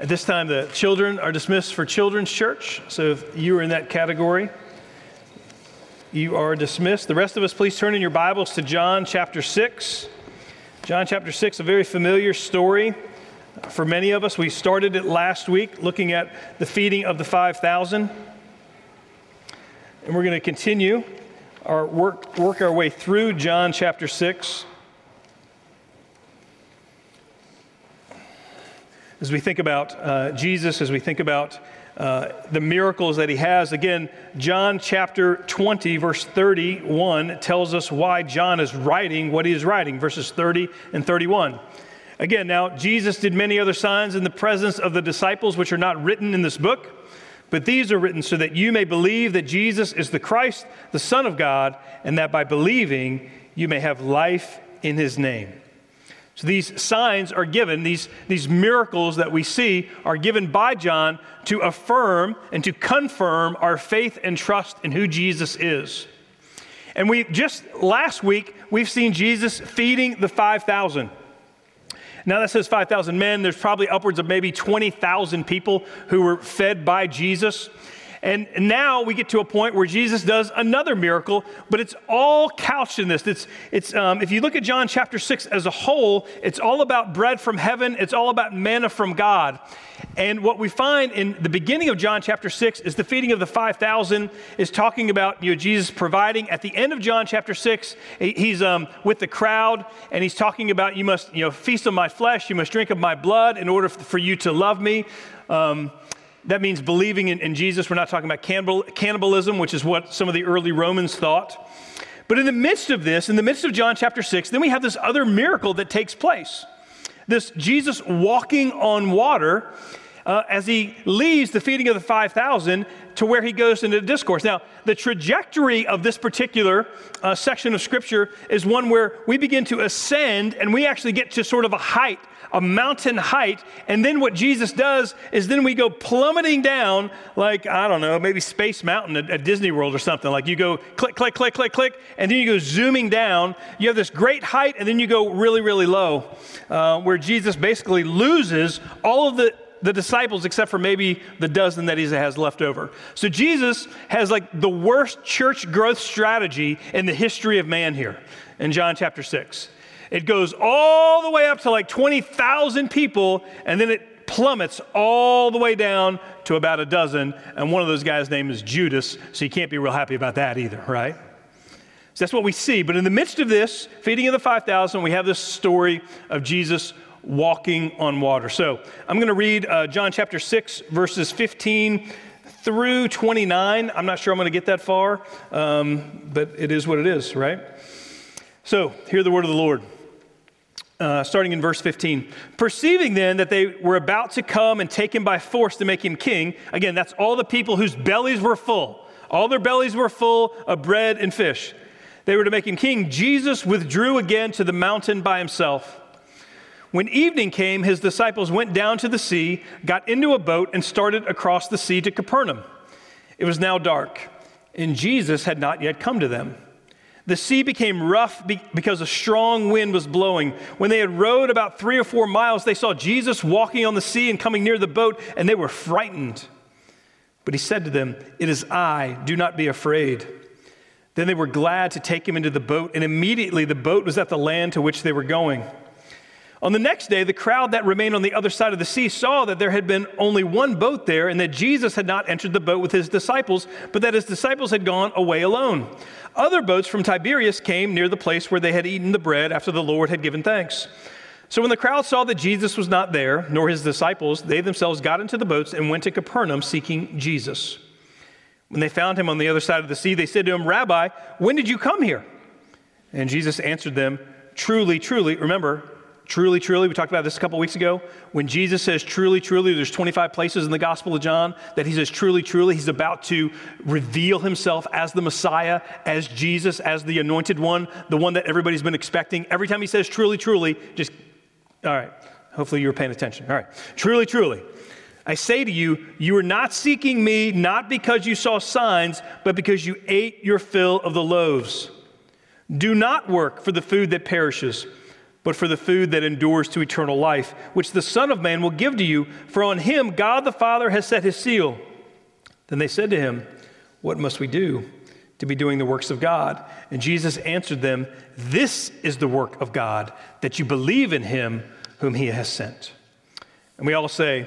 At this time, the children are dismissed for Children's Church. So if you are in that category, you are dismissed. The rest of us, please turn in your Bibles to John chapter 6. John chapter 6, a very familiar story for many of us. We started it last week looking at the feeding of the 5,000. And we're going to continue our work, work our way through John chapter 6. As we think about uh, Jesus, as we think about uh, the miracles that he has. Again, John chapter 20, verse 31 tells us why John is writing what he is writing, verses 30 and 31. Again, now, Jesus did many other signs in the presence of the disciples, which are not written in this book, but these are written so that you may believe that Jesus is the Christ, the Son of God, and that by believing you may have life in his name. So these signs are given, these, these miracles that we see are given by John to affirm and to confirm our faith and trust in who Jesus is. And we just last week, we've seen Jesus feeding the 5,000. Now that says 5,000 men. There's probably upwards of maybe 20,000 people who were fed by Jesus. And now we get to a point where Jesus does another miracle, but it's all couched in this. It's, it's, um, if you look at John chapter 6 as a whole, it's all about bread from heaven, it's all about manna from God. And what we find in the beginning of John chapter 6 is the feeding of the 5,000 is talking about you know, Jesus providing. At the end of John chapter 6, he's um, with the crowd and he's talking about you must you know, feast on my flesh, you must drink of my blood in order for you to love me. Um, that means believing in, in Jesus. We're not talking about cannibal, cannibalism, which is what some of the early Romans thought. But in the midst of this, in the midst of John chapter 6, then we have this other miracle that takes place. This Jesus walking on water uh, as he leaves the feeding of the 5,000 to where he goes into the discourse. Now, the trajectory of this particular uh, section of scripture is one where we begin to ascend and we actually get to sort of a height a mountain height. And then what Jesus does is then we go plummeting down, like, I don't know, maybe Space Mountain at, at Disney World or something. Like you go click, click, click, click, click, and then you go zooming down. You have this great height, and then you go really, really low, uh, where Jesus basically loses all of the the disciples except for maybe the dozen that he has left over. So Jesus has like the worst church growth strategy in the history of man here in John chapter 6. It goes all the way up to like 20,000 people, and then it plummets all the way down to about a dozen. And one of those guys' name is Judas, so you can't be real happy about that either, right? So that's what we see. But in the midst of this, feeding of the 5,000, we have this story of Jesus walking on water. So I'm going to read uh, John chapter 6, verses 15 through 29. I'm not sure I'm going to get that far, um, but it is what it is, right? So, hear the word of the Lord. Uh, starting in verse 15. Perceiving then that they were about to come and take him by force to make him king, again, that's all the people whose bellies were full. All their bellies were full of bread and fish. They were to make him king. Jesus withdrew again to the mountain by himself. When evening came, his disciples went down to the sea, got into a boat, and started across the sea to Capernaum. It was now dark, and Jesus had not yet come to them. The sea became rough because a strong wind was blowing. When they had rowed about three or four miles, they saw Jesus walking on the sea and coming near the boat, and they were frightened. But he said to them, It is I, do not be afraid. Then they were glad to take him into the boat, and immediately the boat was at the land to which they were going. On the next day, the crowd that remained on the other side of the sea saw that there had been only one boat there, and that Jesus had not entered the boat with his disciples, but that his disciples had gone away alone. Other boats from Tiberias came near the place where they had eaten the bread after the Lord had given thanks. So when the crowd saw that Jesus was not there, nor his disciples, they themselves got into the boats and went to Capernaum seeking Jesus. When they found him on the other side of the sea, they said to him, Rabbi, when did you come here? And Jesus answered them, Truly, truly, remember, Truly, truly, we talked about this a couple weeks ago. When Jesus says truly, truly, there's 25 places in the Gospel of John that he says truly, truly. He's about to reveal himself as the Messiah, as Jesus, as the anointed one, the one that everybody's been expecting. Every time he says truly, truly, just, all right, hopefully you were paying attention. All right, truly, truly. I say to you, you are not seeking me not because you saw signs, but because you ate your fill of the loaves. Do not work for the food that perishes but for the food that endures to eternal life, which the Son of Man will give to you, for on him God the Father has set his seal. Then they said to him, What must we do to be doing the works of God? And Jesus answered them, This is the work of God, that you believe in him whom he has sent. And we all say,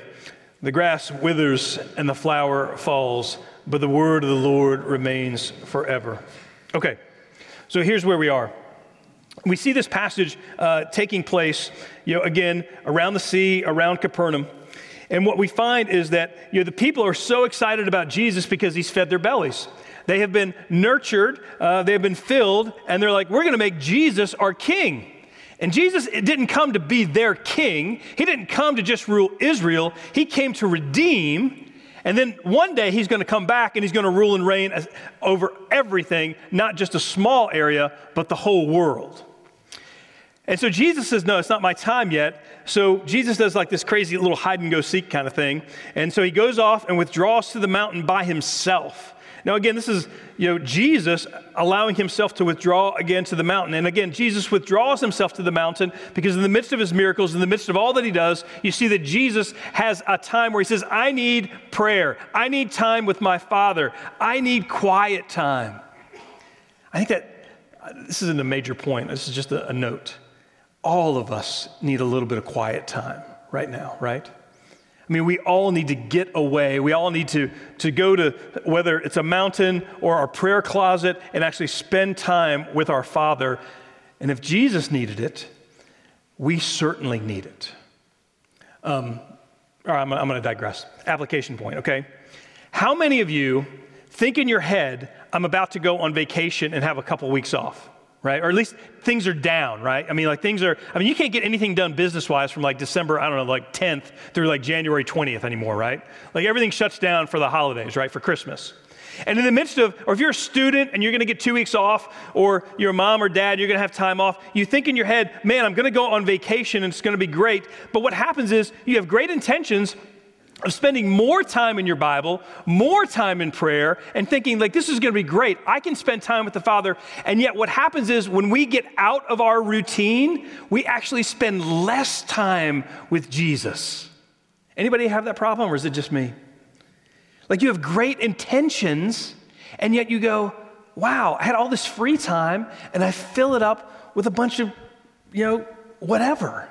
The grass withers and the flower falls, but the word of the Lord remains forever. Okay, so here's where we are. We see this passage uh, taking place, you know, again, around the sea, around Capernaum. And what we find is that, you know, the people are so excited about Jesus because he's fed their bellies. They have been nurtured, uh, they have been filled, and they're like, we're going to make Jesus our king. And Jesus didn't come to be their king. He didn't come to just rule Israel. He came to redeem. And then one day he's going to come back and he's going to rule and reign over everything, not just a small area, but the whole world. And so Jesus says, No, it's not my time yet. So Jesus does like this crazy little hide and go seek kind of thing. And so he goes off and withdraws to the mountain by himself. Now, again, this is, you know, Jesus allowing himself to withdraw again to the mountain. And again, Jesus withdraws himself to the mountain because in the midst of his miracles, in the midst of all that he does, you see that Jesus has a time where he says, I need prayer. I need time with my Father. I need quiet time. I think that uh, this isn't a major point. This is just a, a note all of us need a little bit of quiet time right now, right? I mean, we all need to get away. We all need to, to go to whether it's a mountain or our prayer closet and actually spend time with our Father. And if Jesus needed it, we certainly need it. Um, all right, I'm, I'm going to digress. Application point, okay? How many of you think in your head, I'm about to go on vacation and have a couple weeks off? Right? Or at least things are down, right? I mean, like things are, I mean, you can't get anything done business wise from like December, I don't know, like 10th through like January 20th anymore, right? Like everything shuts down for the holidays, right? For Christmas. And in the midst of, or if you're a student and you're going to get two weeks off, or you're mom or dad, you're going to have time off, you think in your head, man, I'm going to go on vacation and it's going to be great. But what happens is you have great intentions, of spending more time in your Bible, more time in prayer, and thinking, like, this is going to be great. I can spend time with the Father. And yet, what happens is when we get out of our routine, we actually spend less time with Jesus. Anybody have that problem, or is it just me? Like, you have great intentions, and yet you go, wow, I had all this free time, and I fill it up with a bunch of, you know, whatever.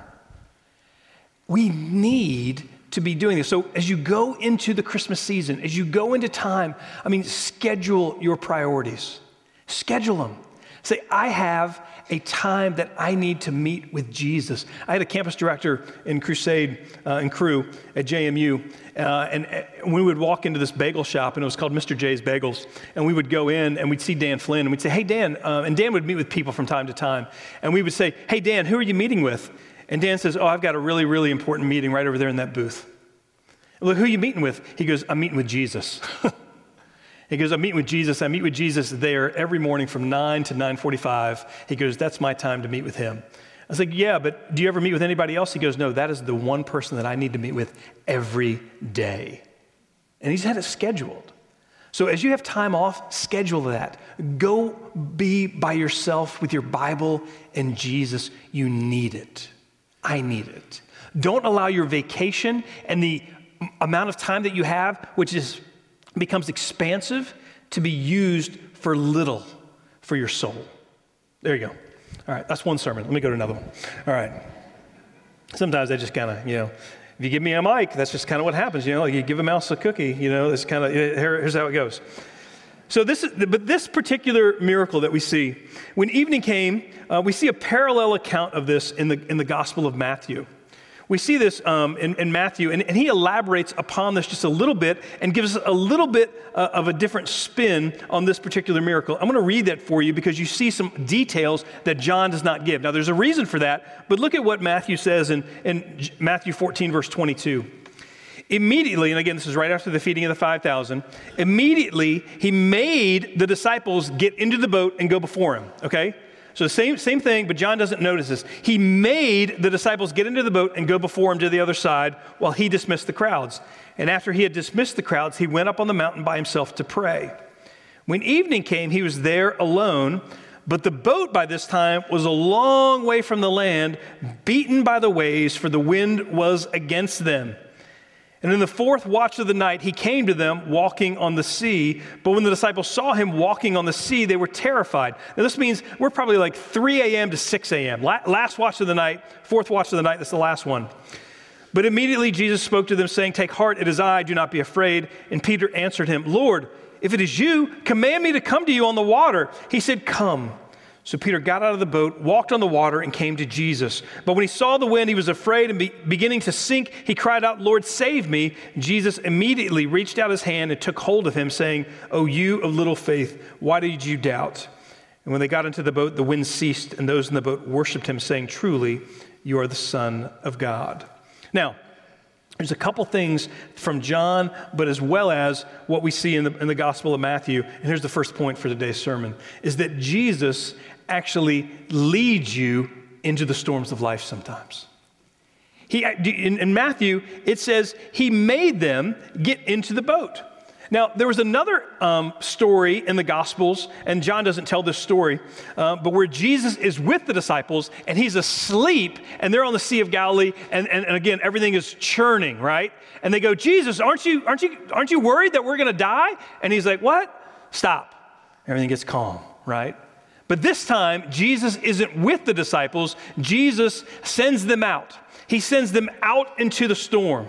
We need to be doing this. So, as you go into the Christmas season, as you go into time, I mean, schedule your priorities, schedule them. Say, I have a time that I need to meet with Jesus. I had a campus director in Crusade uh, and Cru at JMU, uh, and, and uh, we would walk into this bagel shop, and it was called Mr. J's Bagels. And we would go in and we'd see Dan Flynn, and we'd say, Hey, Dan. Uh, and Dan would meet with people from time to time. And we would say, Hey, Dan, who are you meeting with? And Dan says, Oh, I've got a really, really important meeting right over there in that booth. Look, who are you meeting with? He goes, I'm meeting with Jesus. he goes, I'm meeting with Jesus. I meet with Jesus there every morning from 9 to 9.45. He goes, that's my time to meet with him. I was like, yeah, but do you ever meet with anybody else? He goes, no, that is the one person that I need to meet with every day. And he's had it scheduled. So as you have time off, schedule that. Go be by yourself with your Bible and Jesus. You need it. I need it. Don't allow your vacation and the amount of time that you have, which is, becomes expansive, to be used for little for your soul. There you go. All right, that's one sermon. Let me go to another one. All right. Sometimes I just kind of, you know, if you give me a mic, that's just kind of what happens. You know, like you give a mouse a cookie, you know, it's kind of, here, here's how it goes. So this, is, but this particular miracle that we see, when evening came, uh, we see a parallel account of this in the, in the Gospel of Matthew. We see this um, in, in, Matthew, and, and, he elaborates upon this just a little bit and gives us a little bit uh, of a different spin on this particular miracle. I'm going to read that for you because you see some details that John does not give. Now, there's a reason for that, but look at what Matthew says in, in Matthew 14, verse 22. Immediately, and again, this is right after the feeding of the 5,000, immediately he made the disciples get into the boat and go before him, okay? So, same, same thing, but John doesn't notice this. He made the disciples get into the boat and go before him to the other side while he dismissed the crowds. And after he had dismissed the crowds, he went up on the mountain by himself to pray. When evening came, he was there alone, But the boat by this time was a long way from the land, beaten by the waves, for the wind was against them. And in the fourth watch of the night, he came to them walking on the sea. But when the disciples saw him walking on the sea, they were terrified. Now, this means we're probably like 3 a.m. to 6 a.m. Last watch of the night, fourth watch of the night, that's the last one. But immediately Jesus spoke to them, saying, Take heart, it is I, do not be afraid. And Peter answered him, Lord, if it is you, command me to come to you on the water. He said, Come. So Peter got out of the boat, walked on the water, and came to Jesus. But when he saw the wind, he was afraid and be, beginning to sink. He cried out, Lord, save me. Jesus immediately reached out his hand and took hold of him, saying, O you of little faith, why did you doubt? And when they got into the boat, the wind ceased, and those in the boat worshiped him, saying, Truly, you are the Son of God. Now, there's a couple things from John, but as well as what we see in the, in the Gospel of Matthew. And here's the first point for today's sermon is that Jesus actually leads you into the storms of life sometimes. He, in, in Matthew, it says he made them get into the boat. Now, there was another um, story in the Gospels, and John doesn't tell this story, uh, but where Jesus is with the disciples and he's asleep, and they're on the Sea of Galilee, and, and, and again, everything is churning, right? And they go, Jesus, aren't you, aren't you, aren't you worried that we're going to die? And he's like, What? Stop. Everything gets calm, right? But this time, Jesus isn't with the disciples, Jesus sends them out. He sends them out into the storm.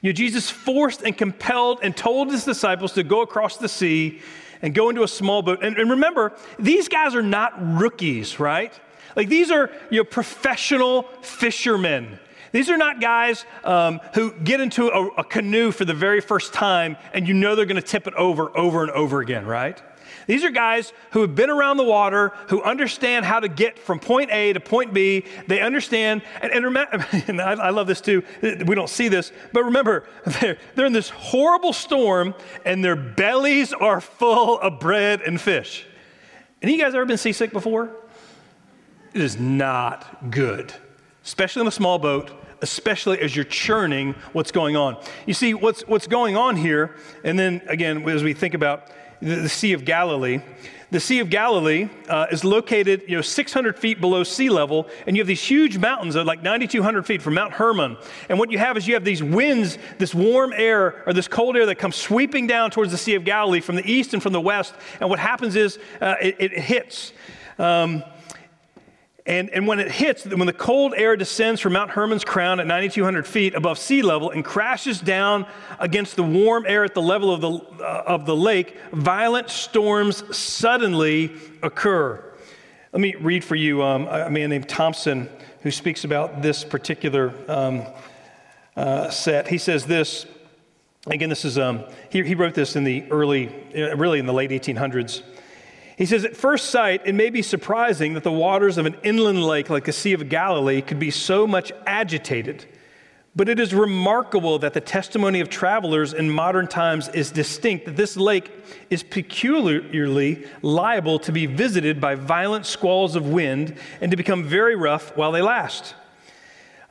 You know, Jesus forced and compelled and told his disciples to go across the sea and go into a small boat. And, and remember, these guys are not rookies, right? Like these are you know, professional fishermen. These are not guys um, who get into a, a canoe for the very first time and you know they're going to tip it over over and over again, right? These are guys who have been around the water, who understand how to get from point A to point B. They understand, and, and, and I, I, love this too. We don't see this, but remember, they're, they're in this horrible storm, and their bellies are full of bread and fish. Any of you guys ever been seasick before? It is not good, especially in a small boat especially as you're churning what's going on. You see, what's, what's going on here, and then again, as we think about the, the Sea of Galilee. The Sea of Galilee uh, is located, you know, 600 feet below sea level, and you have these huge mountains of like 9,200 feet from Mount Hermon. And what you have is you have these winds, this warm air or this cold air that comes sweeping down towards the Sea of Galilee from the east and from the west. And what happens is uh, it, it, hits. Um, and, and when it hits, when the cold air descends from Mount Hermon's crown at 9,200 feet above sea level and crashes down against the warm air at the level of the, uh, of the lake, violent storms suddenly occur. Let me read for you um, a man named Thomson who speaks about this particular um, uh, set. He says this. Again, this is um, he, he wrote this in the early, uh, really in the late 1800s. He says, at first sight, it may be surprising that the waters of an inland lake like the Sea of Galilee could be so much agitated. But it is remarkable that the testimony of travelers in modern times is distinct that this lake is peculiarly liable to be visited by violent squalls of wind and to become very rough while they last.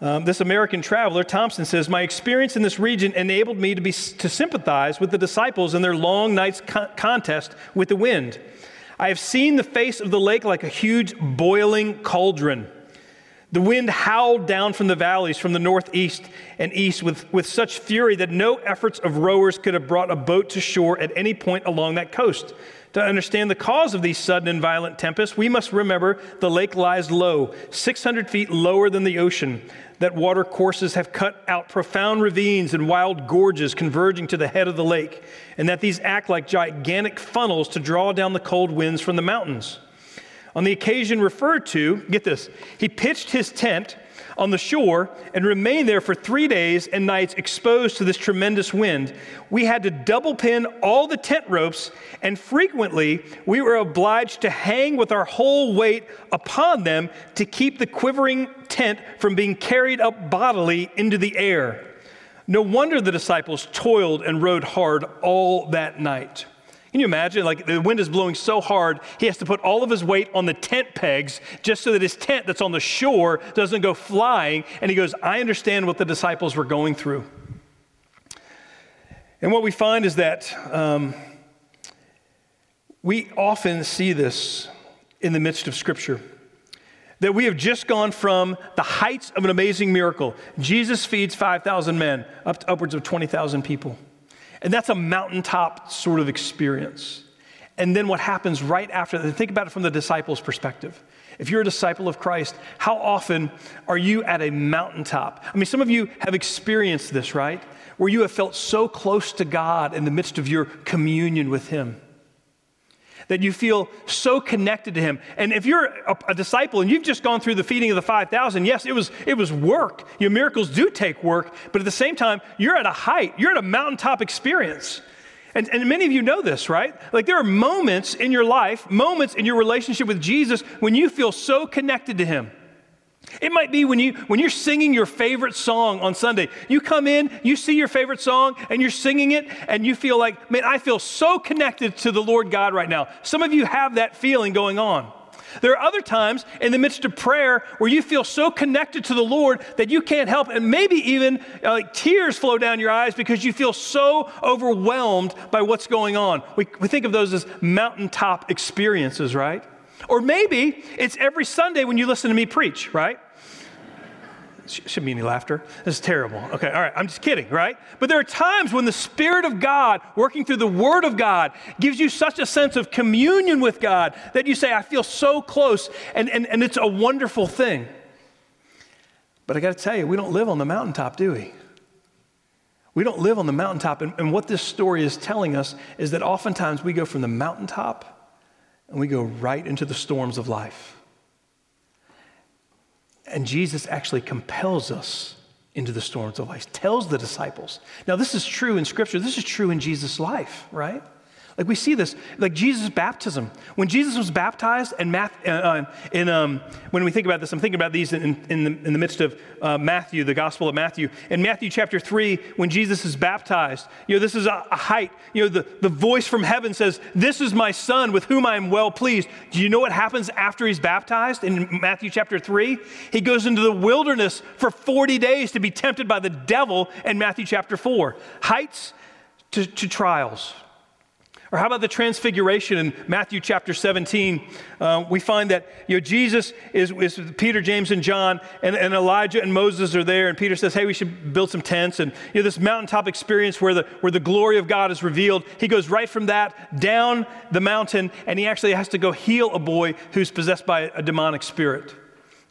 Um, this American traveler, Thomson, says, My experience in this region enabled me to, be, to sympathize with the disciples in their long night's co- contest with the wind. I have seen the face of the lake like a huge boiling cauldron. The wind howled down from the valleys from the northeast and east with, with such fury that no efforts of rowers could have brought a boat to shore at any point along that coast. To understand the cause of these sudden and violent tempests, we must remember the lake lies low, 600 feet lower than the ocean that water courses have cut out profound ravines and wild gorges converging to the head of the lake, and that these act like gigantic funnels to draw down the cold winds from the mountains. On the occasion referred to, get this, he pitched his tent on the shore and remained there for three days and nights exposed to this tremendous wind. We had to double pin all the tent ropes, and frequently we were obliged to hang with our whole weight upon them to keep the quivering tent from being carried up bodily into the air. No wonder the disciples toiled and rowed hard all that night. Can you imagine? Like the wind is blowing so hard, he has to put all of his weight on the tent pegs just so that his tent that's on the shore doesn't go flying. And he goes, I understand what the disciples were going through. And what we find is that um, we often see this in the midst of Scripture. That we have just gone from the heights of an amazing miracle. Jesus feeds 5,000 men, up to upwards of 20,000 people. And that's a mountaintop sort of experience. And then what happens right after that, think about it from the disciples' perspective. If you're a disciple of Christ, how often are you at a mountaintop? I mean, some of you have experienced this, right? Where you have felt so close to God in the midst of your communion with Him that you feel so connected to him. And if you're a, a, disciple and you've just gone through the feeding of the 5,000, yes, it was, it was work. Your miracles do take work, but at the same time, you're at a height, you're at a mountaintop experience. And, and many of you know this, right? Like there are moments in your life, moments in your relationship with Jesus when you feel so connected to him. It might be when, you, when you're singing your favorite song on Sunday. You come in, you see your favorite song, and you're singing it, and you feel like, man, I feel so connected to the Lord God right now. Some of you have that feeling going on. There are other times in the midst of prayer where you feel so connected to the Lord that you can't help, and maybe even uh, like tears flow down your eyes because you feel so overwhelmed by what's going on. We, we think of those as mountaintop experiences, right? Or maybe it's every Sunday when you listen to me preach, right? Shouldn't be any laughter. This is terrible. Okay, all right, I'm just kidding, right? But there are times when the Spirit of God, working through the Word of God, gives you such a sense of communion with God that you say, I feel so close, and, and, and it's a wonderful thing. But I got to tell you, we don't live on the mountaintop, do we? We don't live on the mountaintop. And, and what this story is telling us is that oftentimes we go from the mountaintop and we go right into the storms of life. And Jesus actually compels us into the storms of life, tells the disciples. Now, this is true in Scripture, this is true in Jesus' life, right? Like we see this, like Jesus' baptism. When Jesus was baptized, and Math, uh, uh, in, um, when we think about this, I'm thinking about these in, in, the, in the midst of uh, Matthew, the Gospel of Matthew. In Matthew chapter 3, when Jesus is baptized, you know, this is a, a height. You know, the, the voice from heaven says, This is my son with whom I am well pleased. Do you know what happens after he's baptized in Matthew chapter 3? He goes into the wilderness for 40 days to be tempted by the devil in Matthew chapter 4. Heights to, to trials or how about the transfiguration in Matthew chapter 17? Uh, we find that you know, Jesus is, is with Peter, James, and John, and, and Elijah and Moses are there. And Peter says, Hey, we should build some tents. And you know, this mountaintop experience where the, where the glory of God is revealed, he goes right from that down the mountain, and he actually has to go heal a boy who's possessed by a demonic spirit.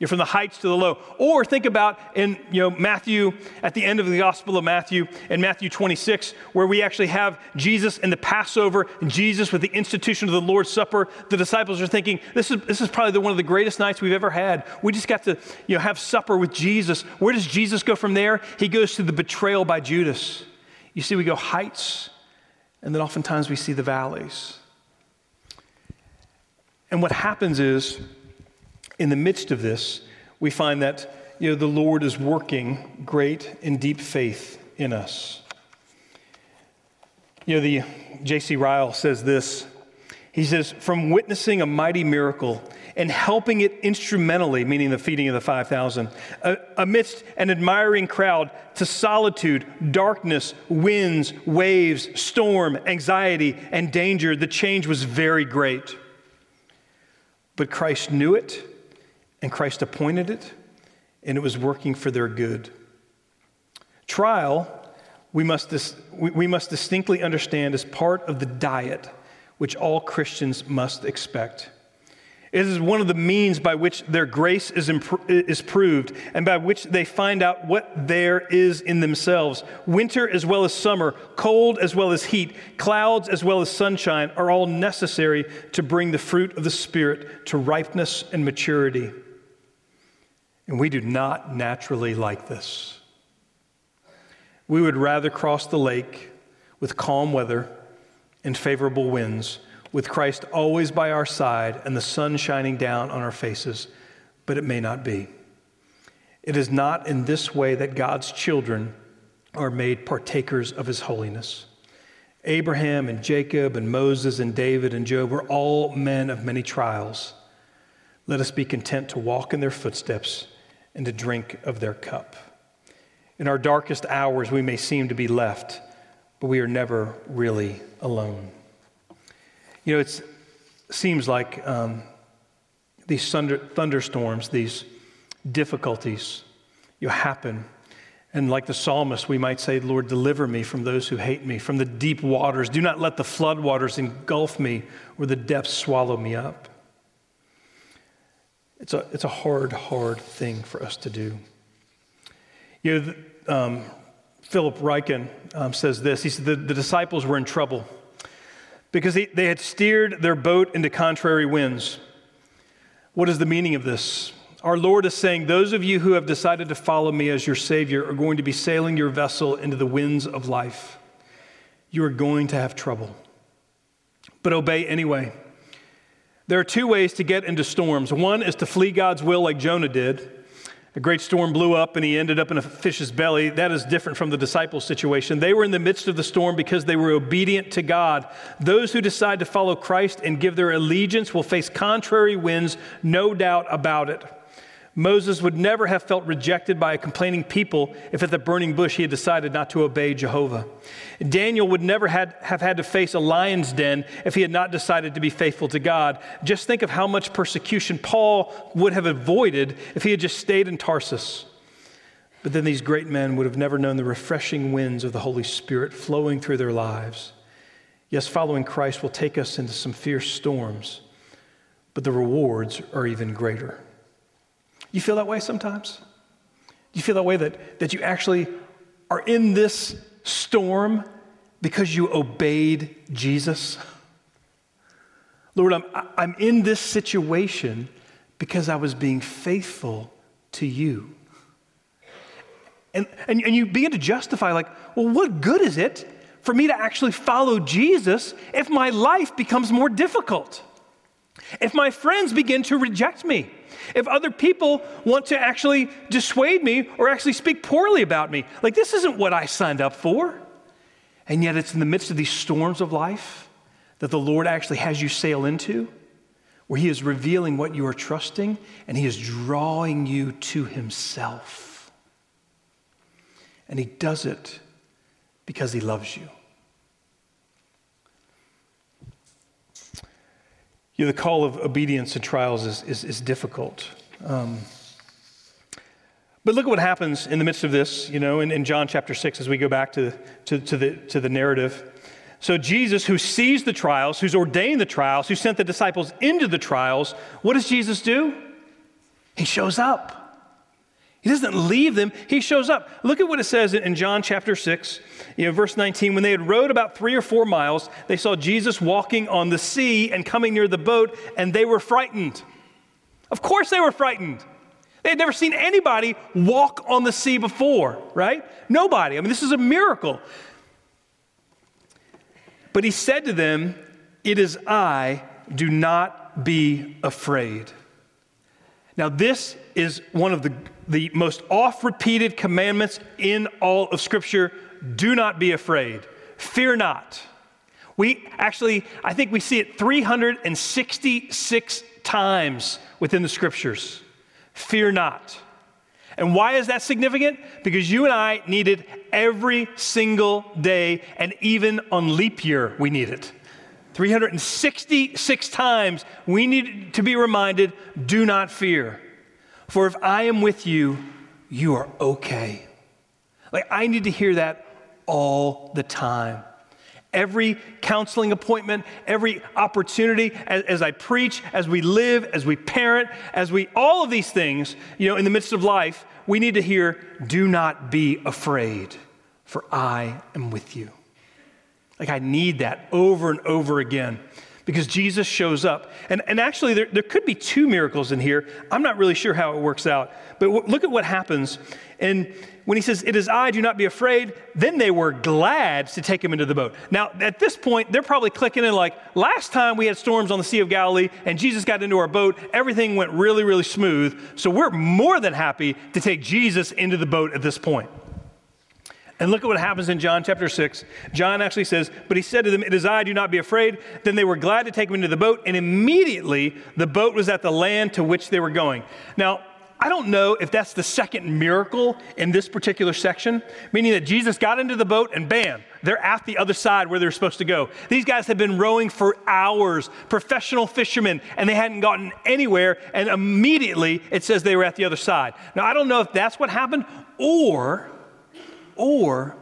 You're from the heights to the low. Or think about in you know, Matthew, at the end of the Gospel of Matthew, in Matthew 26, where we actually have Jesus and the Passover, and Jesus with the institution of the Lord's Supper. The disciples are thinking, this is, this is probably the, one of the greatest nights we've ever had. We just got to you know, have supper with Jesus. Where does Jesus go from there? He goes to the betrayal by Judas. You see, we go heights, and then oftentimes we see the valleys. And what happens is, in the midst of this, we find that you know, the Lord is working great and deep faith in us. You know, the J.C. Ryle says this. He says, from witnessing a mighty miracle and helping it instrumentally, meaning the feeding of the 5,000, uh, amidst an admiring crowd, to solitude, darkness, winds, waves, storm, anxiety, and danger, the change was very great. But Christ knew it and Christ appointed it, and it was working for their good. Trial, we must, dis- we must distinctly understand, as part of the diet which all Christians must expect. It is one of the means by which their grace is, imp- is proved and by which they find out what there is in themselves. Winter as well as summer, cold as well as heat, clouds as well as sunshine are all necessary to bring the fruit of the Spirit to ripeness and maturity. And we do not naturally like this. We would rather cross the lake with calm weather and favorable winds, with Christ always by our side and the sun shining down on our faces, but it may not be. It is not in this way that God's children are made partakers of his holiness. Abraham and Jacob and Moses and David and Job were all men of many trials. Let us be content to walk in their footsteps and to drink of their cup. In our darkest hours, we may seem to be left, but we are never really alone. You know, it seems like um, these thunder, thunderstorms, these difficulties, you happen. And like the psalmist, we might say, Lord, deliver me from those who hate me, from the deep waters. Do not let the flood waters engulf me or the depths swallow me up. It's a, it's a hard, hard thing for us to do. You know, um, Philip Ryken um, says this. He said the, the disciples were in trouble because they, they had steered their boat into contrary winds. What is the meaning of this? Our Lord is saying, Those of you who have decided to follow me as your Savior are going to be sailing your vessel into the winds of life. You are going to have trouble. But obey anyway. There are two ways to get into storms. One is to flee God's will, like Jonah did. A great storm blew up and he ended up in a fish's belly. That is different from the disciples' situation. They were in the midst of the storm because they were obedient to God. Those who decide to follow Christ and give their allegiance will face contrary winds, no doubt about it. Moses would never have felt rejected by a complaining people if at the burning bush he had decided not to obey Jehovah. Daniel would never had, have had to face a lion's den if he had not decided to be faithful to God. Just think of how much persecution Paul would have avoided if he had just stayed in Tarsus. But then these great men would have never known the refreshing winds of the Holy Spirit flowing through their lives. Yes, following Christ will take us into some fierce storms, but the rewards are even greater. You feel that way sometimes? You feel that way that, that you actually are in this storm because you obeyed Jesus? Lord, I'm, I'm in this situation because I was being faithful to you. And, and, and you begin to justify, like, well, what good is it for me to actually follow Jesus if my life becomes more difficult? If my friends begin to reject me? If other people want to actually dissuade me or actually speak poorly about me. Like, this isn't what I signed up for. And yet, it's in the midst of these storms of life that the Lord actually has you sail into, where He is revealing what you are trusting and He is drawing you to Himself. And He does it because He loves you. You know, the call of obedience in trials is, is, is difficult. Um, but look at what happens in the midst of this, you know, in, in John chapter 6 as we go back to, to, to, the, to the narrative. So, Jesus, who sees the trials, who's ordained the trials, who sent the disciples into the trials, what does Jesus do? He shows up. He doesn't leave them, he shows up. Look at what it says in John chapter 6, you know, verse 19. When they had rowed about three or four miles, they saw Jesus walking on the sea and coming near the boat, and they were frightened. Of course, they were frightened. They had never seen anybody walk on the sea before, right? Nobody. I mean, this is a miracle. But he said to them, It is I, do not be afraid. Now, this is one of the, the most oft repeated commandments in all of Scripture. Do not be afraid. Fear not. We actually, I think we see it 366 times within the Scriptures. Fear not. And why is that significant? Because you and I need it every single day, and even on leap year, we need it. 366 times we need to be reminded do not fear. For if I am with you, you are okay. Like, I need to hear that all the time. Every counseling appointment, every opportunity, as, as, I preach, as we live, as we parent, as we, all of these things, you know, in the midst of life, we need to hear, do not be afraid, for I am with you. Like, I need that over and over again because Jesus shows up. And, and actually, there, there could be two miracles in here. I'm not really sure how it works out. But w- look at what happens. And when he says, It is I, do not be afraid, then they were glad to take him into the boat. Now, at this point, they're probably clicking in like, Last time we had storms on the Sea of Galilee and Jesus got into our boat, everything went really, really smooth. So we're more than happy to take Jesus into the boat at this point. And look at what happens in John chapter 6. John actually says, But he said to them, It is I, do not be afraid. Then they were glad to take him into the boat, and immediately the boat was at the land to which they were going. Now, I don't know if that's the second miracle in this particular section, meaning that Jesus got into the boat and bam, they're at the other side where they're supposed to go. These guys have been rowing for hours, professional fishermen, and they hadn't gotten anywhere. And immediately it says they were at the other side. Now, I don't know if that's what happened or, or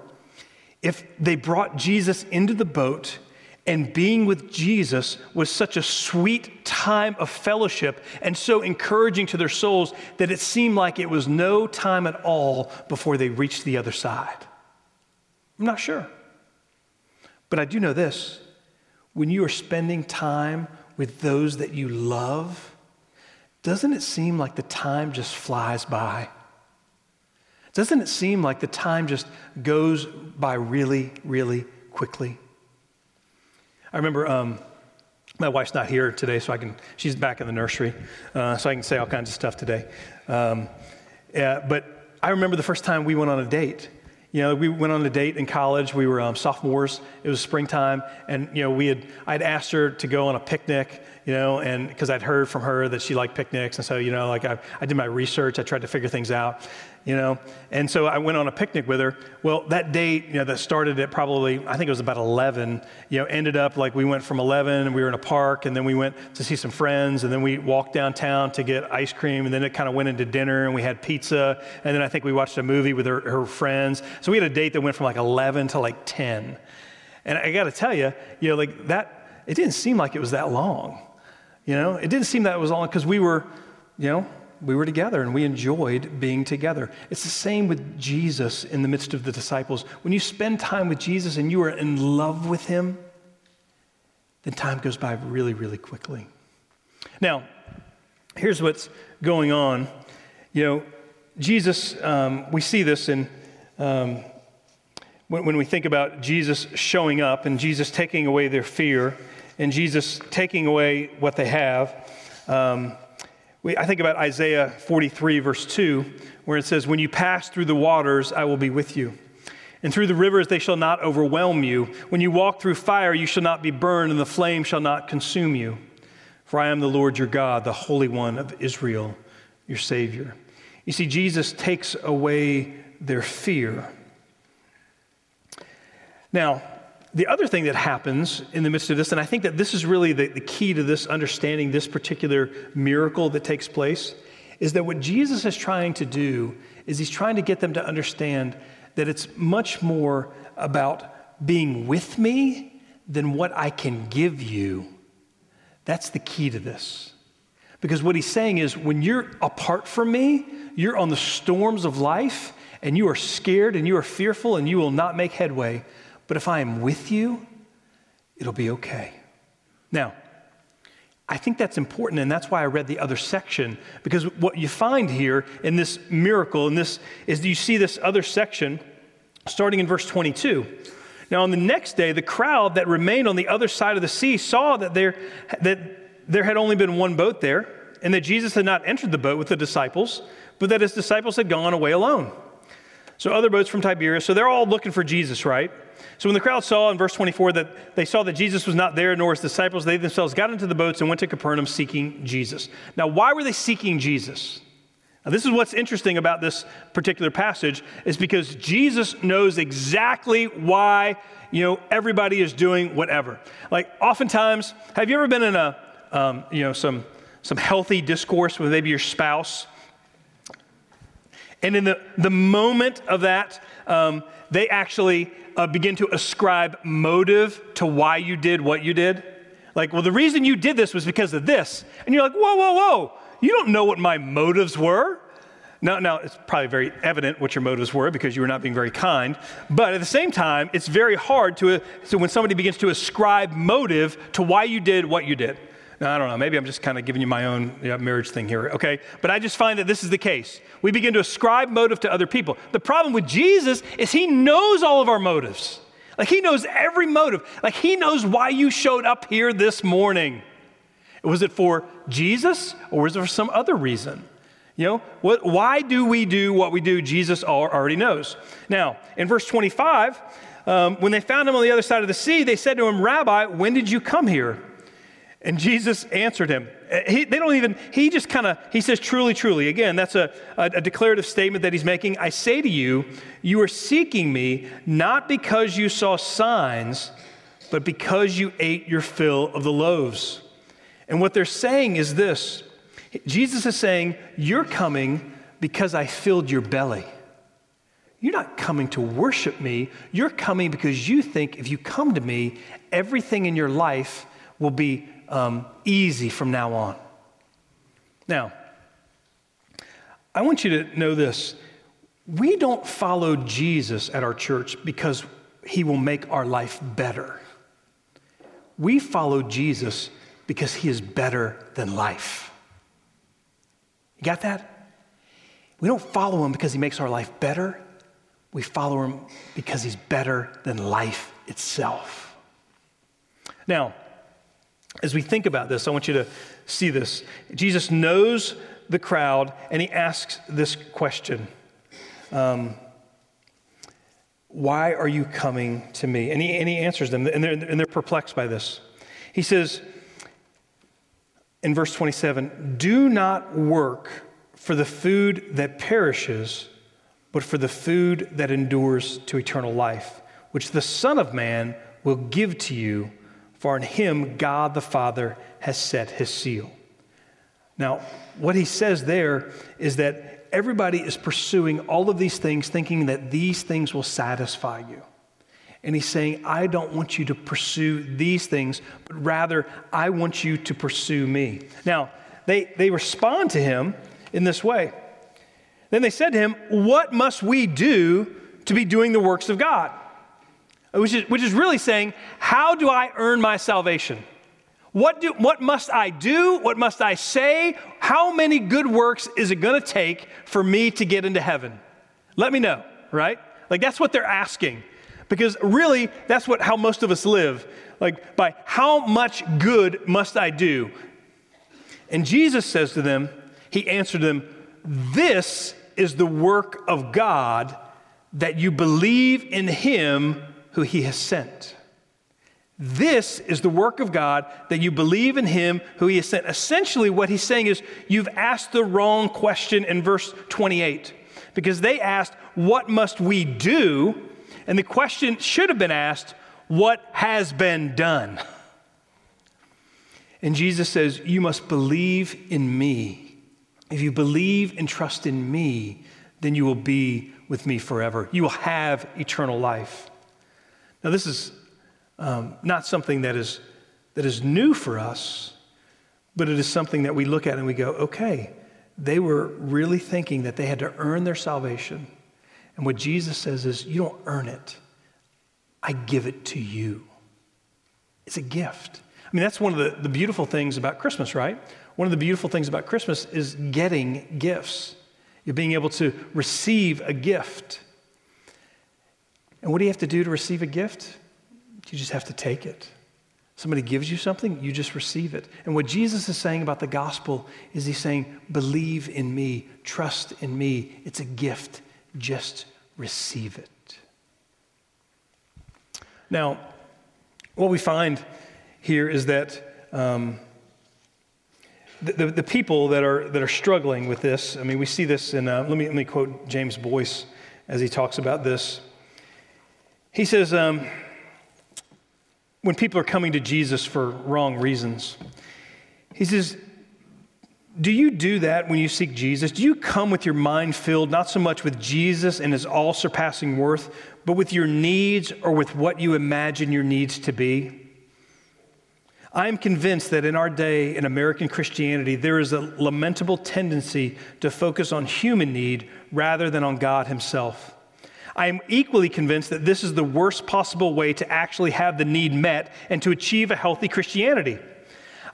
if they brought Jesus into the boat and being with Jesus was such a sweet time of fellowship and so encouraging to their souls that it seemed like it was no time at all before they reached the other side. I'm not sure. But I do know this when you are spending time with those that you love, doesn't it seem like the time just flies by? Doesn't it seem like the time just goes by really, really quickly? I remember um, my wife's not here today, so I can, she's back in the nursery, uh, so I can say all kinds of stuff today. Um, but I remember the first time we went on a date. You know, we went on a date in college. We were um, sophomores. It was springtime, and you know, we had I'd asked her to go on a picnic. You know, and because I'd heard from her that she liked picnics, and so you know, like I, I did my research. I tried to figure things out you know? And so I went on a picnic with her. Well, that date, you know, that started at probably, I think it was about 11, you know, ended up like we went from 11 and we were in a park and then we went to see some friends and then we walked downtown to get ice cream and then it kind of went into dinner and we had pizza and then I think we watched a movie with her, her friends. So we had a date that went from like 11 to like 10. And I got to tell you, you know, like that, it didn't seem like it was that long. You know, it didn't seem that it was long because we were, you know, we were together and we enjoyed being together. It's the same with Jesus in the midst of the disciples. When you spend time with Jesus and you are in love with him, then time goes by really, really quickly. Now, here's what's going on. You know, Jesus, um, we see this in. Um, when, we think about Jesus showing up and Jesus taking away their fear and Jesus taking away what they have, um, we, I think about Isaiah 43, verse 2, where it says, When you pass through the waters, I will be with you. And through the rivers, they shall not overwhelm you. When you walk through fire, you shall not be burned, and the flame shall not consume you. For I am the Lord your God, the Holy One of Israel, your Savior. You see, Jesus takes away their fear. Now, the other thing that happens in the midst of this, and I think that this is really the, the key to this understanding this particular miracle that takes place, is that what Jesus is trying to do is he's trying to get them to understand that it's much more about being with me than what I can give you. That's the key to this. Because what he's saying is when you're apart from me, you're on the storms of life and you are scared and you are fearful and you will not make headway. But if I am with you, it'll be okay. Now, I think that's important, and that's why I read the other section, because what you find here in this miracle, in this, is you see this other section starting in verse 22. Now, on the next day, the crowd that remained on the other side of the sea saw that there, that there had only been one boat there, and that Jesus had not entered the boat with the disciples, but that his disciples had gone away alone. So, other boats from Tiberias, so they're all looking for Jesus, right? So when the crowd saw in verse 24 that they saw that Jesus was not there nor his disciples, they themselves got into the boats and went to Capernaum seeking Jesus. Now, why were they seeking Jesus? Now, this is what's interesting about this particular passage is because Jesus knows exactly why, you know, everybody is doing whatever. Like oftentimes, have you ever been in a, um, you know, some, some healthy discourse with maybe your spouse? And in the, the moment of that, um, they actually uh, begin to ascribe motive to why you did what you did. Like, well, the reason you did this was because of this. And you're like, whoa, whoa, whoa. You don't know what my motives were. Now, now, it's probably very evident what your motives were because you were not being very kind. But at the same time, it's very hard to, so when somebody begins to ascribe motive to why you did what you did. I don't know, maybe I'm just kind of giving you my own know, marriage thing here, okay? But I just find that this is the case. We begin to ascribe motive to other people. The problem with Jesus is he knows all of our motives. Like he knows every motive. Like he knows why you showed up here this morning. Was it for Jesus or was it for some other reason? You know, what, why do we do what we do? Jesus already knows. Now, in verse 25, um, when they found him on the other side of the sea, they said to him, Rabbi, when did you come here? And Jesus answered him, uh, He, they don't even, he just kind of, he says, truly, truly. Again, that's a, a, a declarative statement that he's making. I say to you, you are seeking me not because you saw signs, but because you ate your fill of the loaves. And what they're saying is this Jesus is saying, You're coming because I filled your belly. You're not coming to worship me. You're coming because you think if you come to me, everything in your life will be um, easy from now on. Now, I want you to know this. We don't follow Jesus at our church because he will make our life better. We follow Jesus because he is better than life. You got that? We don't follow him because he makes our life better. We follow him because he's better than life itself. Now, as we think about this, I want you to see this. Jesus knows the crowd and he asks this question um, Why are you coming to me? And he, and he answers them, and they're, and they're perplexed by this. He says in verse 27 Do not work for the food that perishes but for the food that endures to eternal life, which the Son of Man will give to you, for in him God the Father has set his seal. Now, what he says there is that everybody is pursuing all of these things, thinking that these things will satisfy you. And he's saying, I don't want you to pursue these things, but rather, I want you to pursue me. Now, they, they respond to him in this way. Then they said to him, What must we do to be doing the works of God? Which is, which is really saying, How do I earn my salvation? What, do, what must I do? What must I say? How many good works is it going to take for me to get into heaven? Let me know, right? Like that's what they're asking. Because really, that's what how most of us live. Like, by how much good must I do? And Jesus says to them, He answered them, This is the work of God that you believe in him who he has sent. This is the work of God that you believe in him who he has sent. Essentially, what he's saying is you've asked the wrong question in verse 28 because they asked, What must we do? And the question should have been asked, What has been done? And Jesus says, You must believe in me if you believe and trust in me, then you will be with me forever. You will have eternal life. Now, this is um, not something that is, that is new for us, but it is something that we look at and we go, okay, they were really thinking that they had to earn their salvation. And what Jesus says is, you don't earn it, I give it to you. It's a gift. I mean, that's one of the, the beautiful things about Christmas, right? One of the beautiful things about Christmas is getting gifts. You're being able to receive a gift. And what do you have to do to receive a gift? You just have to take it. Somebody gives you something, you just receive it. And what Jesus is saying about the gospel is he's saying, believe in me, trust in me. It's a gift. Just receive it. Now, what we find here is that um, the, the, the, people that are, that are struggling with this, I mean, we see this in, uh, let, me, let me quote James Boice as he talks about this. He says, um, when people are coming to Jesus for wrong reasons, he says, do you do that when you seek Jesus? Do you come with your mind filled not so much with Jesus and his all surpassing worth, but with your needs or with what you imagine your needs to be? I am convinced that in our day in American Christianity, there is a lamentable tendency to focus on human need rather than on God Himself. I am equally convinced that this is the worst possible way to actually have the need met and to achieve a healthy Christianity.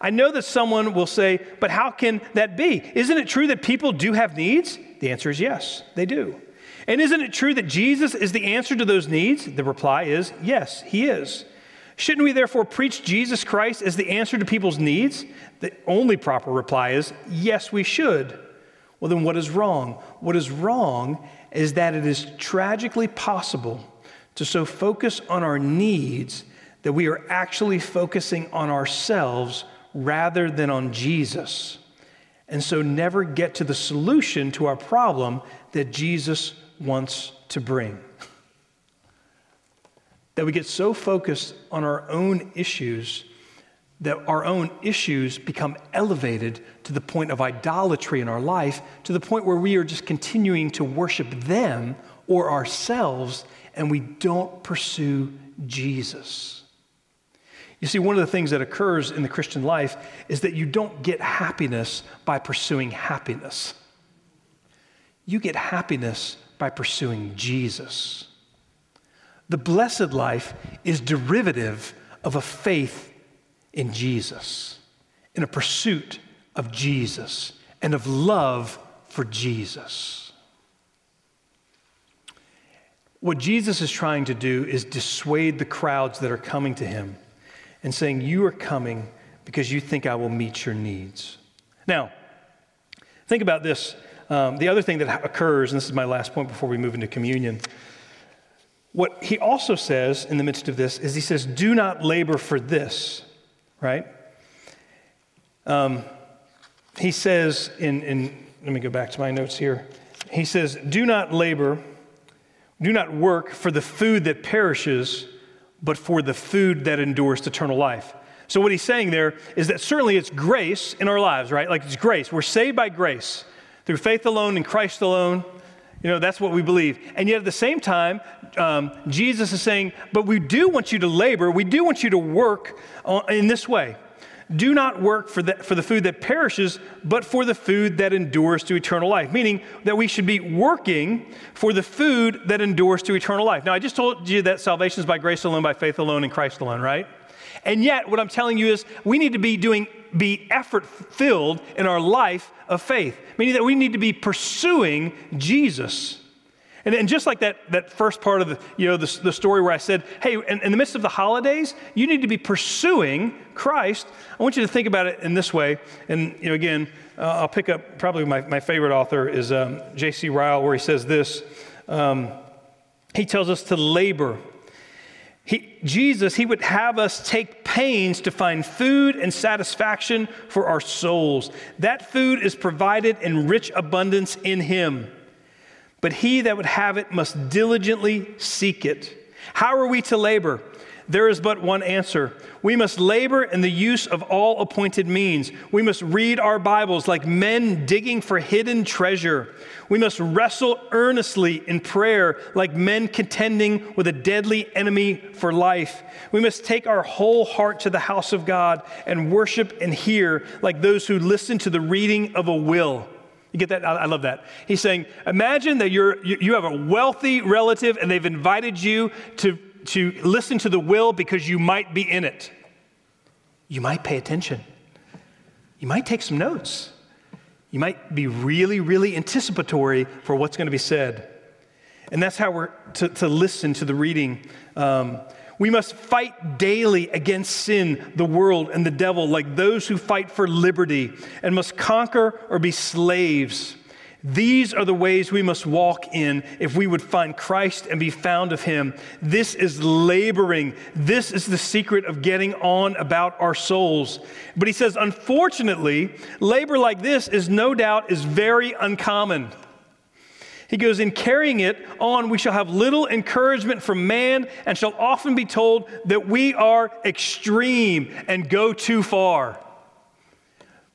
I know that someone will say, but how can that be? Isn't it true that people do have needs? The answer is yes, they do. And isn't it true that Jesus is the answer to those needs? The reply is yes, He is. Shouldn't we therefore preach Jesus Christ as the answer to people's needs? The only proper reply is yes, we should. Well, then what is wrong? What is wrong is that it is tragically possible to so focus on our needs that we are actually focusing on ourselves rather than on Jesus. And so never get to the solution to our problem that Jesus wants to bring. That we get so focused on our own issues that our own issues become elevated to the point of idolatry in our life, to the point where we are just continuing to worship them or ourselves, and we don't pursue Jesus. You see, one of the things that occurs in the Christian life is that you don't get happiness by pursuing happiness. You get happiness by pursuing Jesus. The blessed life is derivative of a faith in Jesus, in a pursuit of Jesus, and of love for Jesus. What Jesus is trying to do is dissuade the crowds that are coming to him and saying, You are coming because you think I will meet your needs. Now, think about this. Um, the other thing that occurs, and this is my last point before we move into communion, what he also says in the midst of this is he says, Do not labor for this, right? Um, he says, in, in, let me go back to my notes here. He says, Do not labor, do not work for the food that perishes, but for the food that endures to eternal life. So, what he's saying there is that certainly it's grace in our lives, right? Like it's grace. We're saved by grace through faith alone in Christ alone. You know, that's what we believe. And yet at the same time, um, Jesus is saying, but we do want you to labor, we do want you to work in this way. Do not work for the, for the food that perishes, but for the food that endures to eternal life. Meaning that we should be working for the food that endures to eternal life. Now, I just told you that salvation is by grace alone, by faith alone, in Christ alone, right? And yet, what I'm telling you is we need to be doing, be effort filled in our life of faith, meaning that we need to be pursuing Jesus. And, and just like that, that first part of the, you know, the, the story where I said, hey, in, in the midst of the holidays, you need to be pursuing Christ. I want you to think about it in this way. And you know, again, uh, I'll pick up probably my, my favorite author is um, J.C. Ryle, where he says this. Um, he tells us to labor he, Jesus, he would have us take pains to find food and satisfaction for our souls. That food is provided in rich abundance in him. But he that would have it must diligently seek it. How are we to labor? There is but one answer. We must labor in the use of all appointed means. We must read our Bibles like men digging for hidden treasure. We must wrestle earnestly in prayer like men contending with a deadly enemy for life. We must take our whole heart to the house of God and worship and hear like those who listen to the reading of a will. You get that? I, love that. He's saying, imagine that you're, you have a wealthy relative and they've invited you to to listen to the will because you might be in it. You might pay attention. You might take some notes. You might be really, really anticipatory for what's going to be said. And that's how we're to, to listen to the reading. Um, we must fight daily against sin, the world, and the devil, like those who fight for liberty, and must conquer or be slaves. These are the ways we must walk in if we would find Christ and be found of Him. This is laboring. This is the secret of getting on about our souls. But he says, unfortunately, labor like this is no doubt is very uncommon. He goes, In carrying it on, we shall have little encouragement from man and shall often be told that we are extreme and go too far.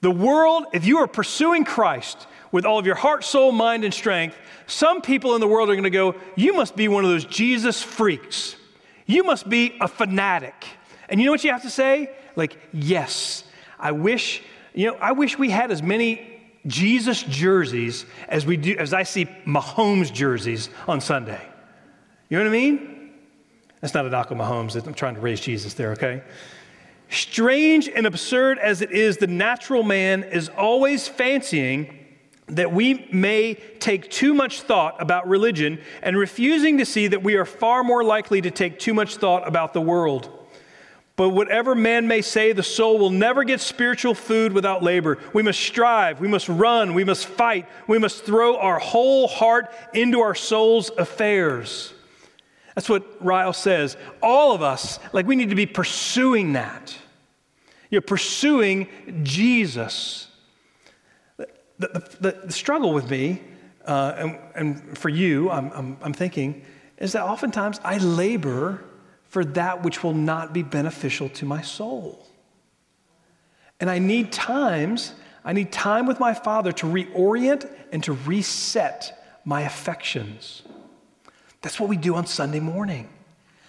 The world, if you are pursuing Christ, with all of your heart, soul, mind, and strength, some people in the world are going to go, You must be one of those Jesus freaks. You must be a fanatic. And you know what you have to say? Like, yes, I wish, you know, I wish we had as many Jesus jerseys as we do, as I see Mahomes jerseys on Sunday. You know what I mean? That's not a knock on Mahomes. I'm trying to raise Jesus there, okay? Strange and absurd as it is, the natural man is always fancying that we may take too much thought about religion and refusing to see that we are far more likely to take too much thought about the world. But whatever man may say, the soul will never get spiritual food without labor. We must strive, we must run, we must fight, we must throw our whole heart into our soul's affairs. That's what Ryle says. All of us, like, we need to be pursuing that. You're pursuing Jesus. The, the, the, struggle with me, uh, and, and, for you, I'm, I'm, I'm thinking, is that oftentimes I labor for that which will not be beneficial to my soul. And I need times, I need time with my Father to reorient and to reset my affections. That's what we do on Sunday morning.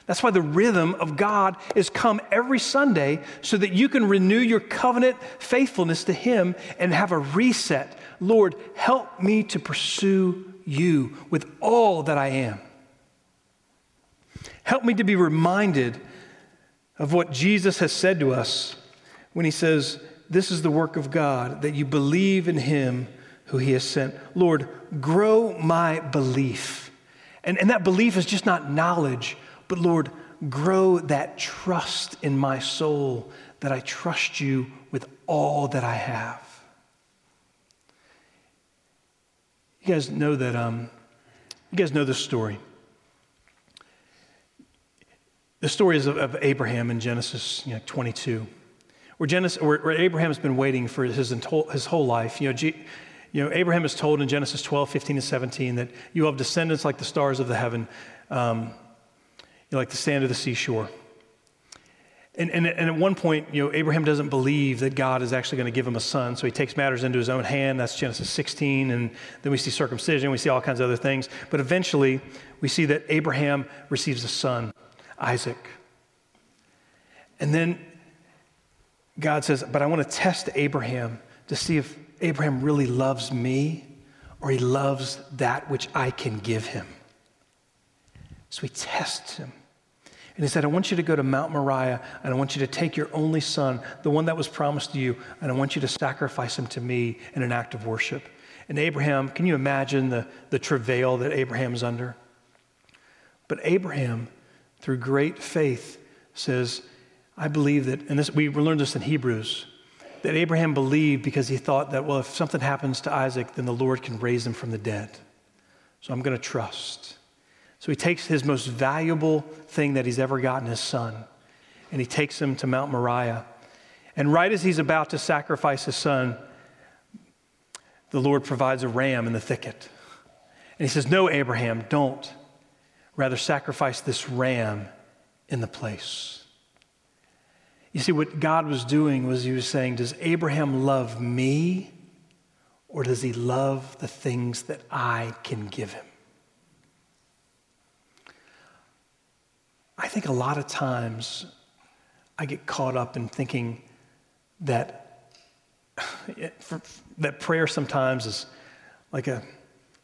That's why the rhythm of God is come every Sunday so that you can renew your covenant faithfulness to Him and have a reset. Lord, help me to pursue you with all that I am. Help me to be reminded of what Jesus has said to us when He says, This is the work of God, that you believe in Him who He has sent. Lord, grow my belief. And, and that belief is just not knowledge but Lord, grow that trust in my soul that I trust you with all that I have. You guys know that, um, you guys know this story. The story is of, of Abraham in Genesis you know, 22, where, Genesis, where, where Abraham has been waiting for his, his whole life. You know, G, you know, Abraham is told in Genesis 12, 15, and 17 that you have descendants like the stars of the heaven. Um, know, like the sand of the seashore. And, and, and, at one point, you know, Abraham doesn't believe that God is actually going to give him a son, so he takes matters into his own hand. That's Genesis 16, and then we see circumcision, we see all kinds of other things. But eventually, we see that Abraham receives a son, Isaac. And then God says, But I want to test Abraham to see if Abraham really loves me or he loves that which I can give him. So he tests him. And he said, I want you to go to Mount Moriah, and I want you to take your only son, the one that was promised to you, and I want you to sacrifice him to me in an act of worship. And Abraham, can you imagine the, the travail that Abraham's under? But Abraham, through great faith, says, I believe that, and this, we learned this in Hebrews, that Abraham believed because he thought that, well, if something happens to Isaac, then the Lord can raise him from the dead. So I'm going to trust. So he takes his most valuable thing that he's ever gotten, his son, and he takes him to Mount Moriah. And right as he's about to sacrifice his son, the Lord provides a ram in the thicket. And he says, No, Abraham, don't. Rather, sacrifice this ram in the place. You see, what God was doing was he was saying, Does Abraham love me, or does he love the things that I can give him? I think a lot of times I get caught up in thinking that, that prayer sometimes is like a,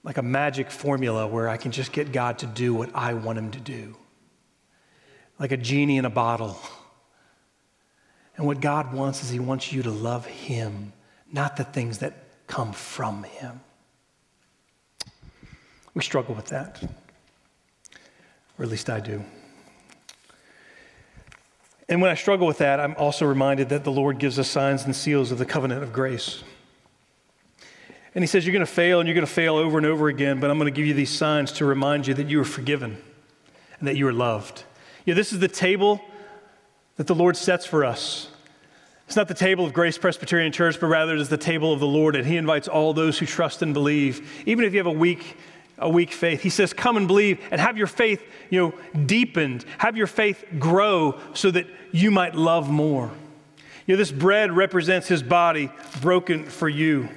like a magic formula where I can just get God to do what I want him to do. Like a genie in a bottle. And what God wants is he wants you to love him, not the things that come from him. We struggle with that, or at least I do. And when I struggle with that, I'm also reminded that the Lord gives us signs and seals of the covenant of grace. And He says, You're going to fail and you're going to fail over and over again, but I'm going to give you these signs to remind you that you are forgiven and that you are loved. Yeah, this is the table that the Lord sets for us. It's not the table of Grace Presbyterian Church, but rather it is the table of the Lord, and He invites all those who trust and believe, even if you have a weak a weak faith. He says, Come and believe and have your faith, you know, deepened. Have your faith grow so that you might love more. You know, this bread represents his body broken for you.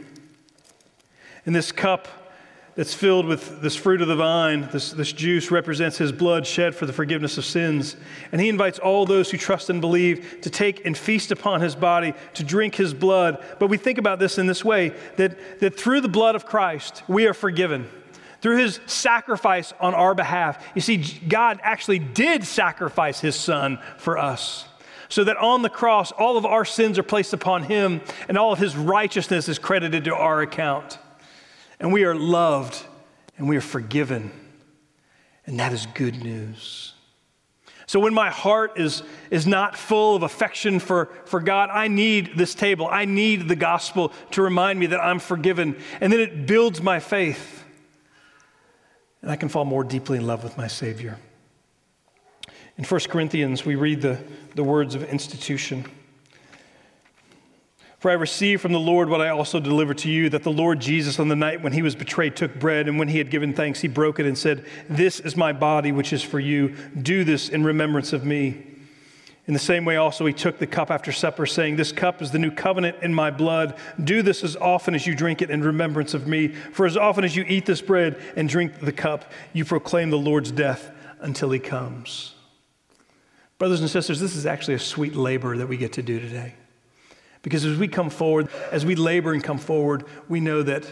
And this cup that's filled with this fruit of the vine, this, this juice represents his blood shed for the forgiveness of sins. And he invites all those who trust and believe to take and feast upon his body, to drink his blood. But we think about this in this way that, that through the blood of Christ, we are forgiven through his sacrifice on our behalf. You see, God actually did sacrifice his son for us. So that on the cross, all of our sins are placed upon him, and all of his righteousness is credited to our account. And we are loved and we are forgiven. And that is good news. So when my heart is, is not full of affection for, for God, I need this table. I need the gospel to remind me that I'm forgiven. And then it builds my faith and I can fall more deeply in love with my Savior. In 1 Corinthians, we read the, the words of institution. For I received from the Lord what I also delivered to you that the Lord Jesus, on the night when he was betrayed, took bread, and when he had given thanks, he broke it and said, This is my body, which is for you. Do this in remembrance of me. In the same way, also, he took the cup after supper, saying, This cup is the new covenant in my blood. Do this as often as you drink it in remembrance of me. For as often as you eat this bread and drink the cup, you proclaim the Lord's death until he comes. Brothers and sisters, this is actually a sweet labor that we get to do today. Because as we come forward, as we labor and come forward, we know that,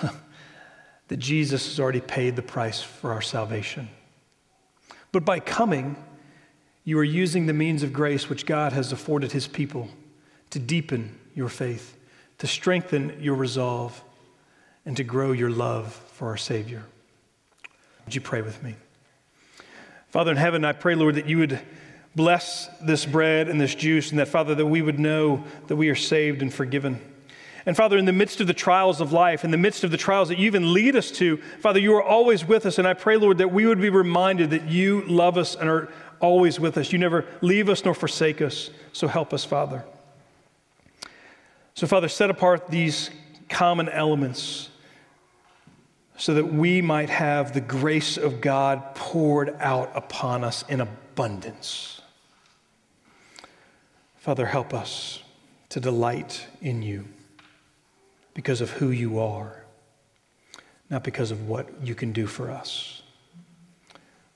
that Jesus has already paid the price for our salvation. But by coming, you are using the means of grace which God has afforded his people to deepen your faith, to strengthen your resolve, and to grow your love for our Savior. Would you pray with me? Father in heaven, I pray, Lord, that you would Bless this bread and this juice, and that, Father, that we would know that we are saved and forgiven. And Father, in the midst of the trials of life, in the midst of the trials that you even lead us to, Father, you are always with us. And I pray, Lord, that we would be reminded that you love us and are always with us. You never leave us nor forsake us. So help us, Father. So, Father, set apart these common elements so that we might have the grace of God poured out upon us in abundance. Father, help us to delight in you because of who you are, not because of what you can do for us.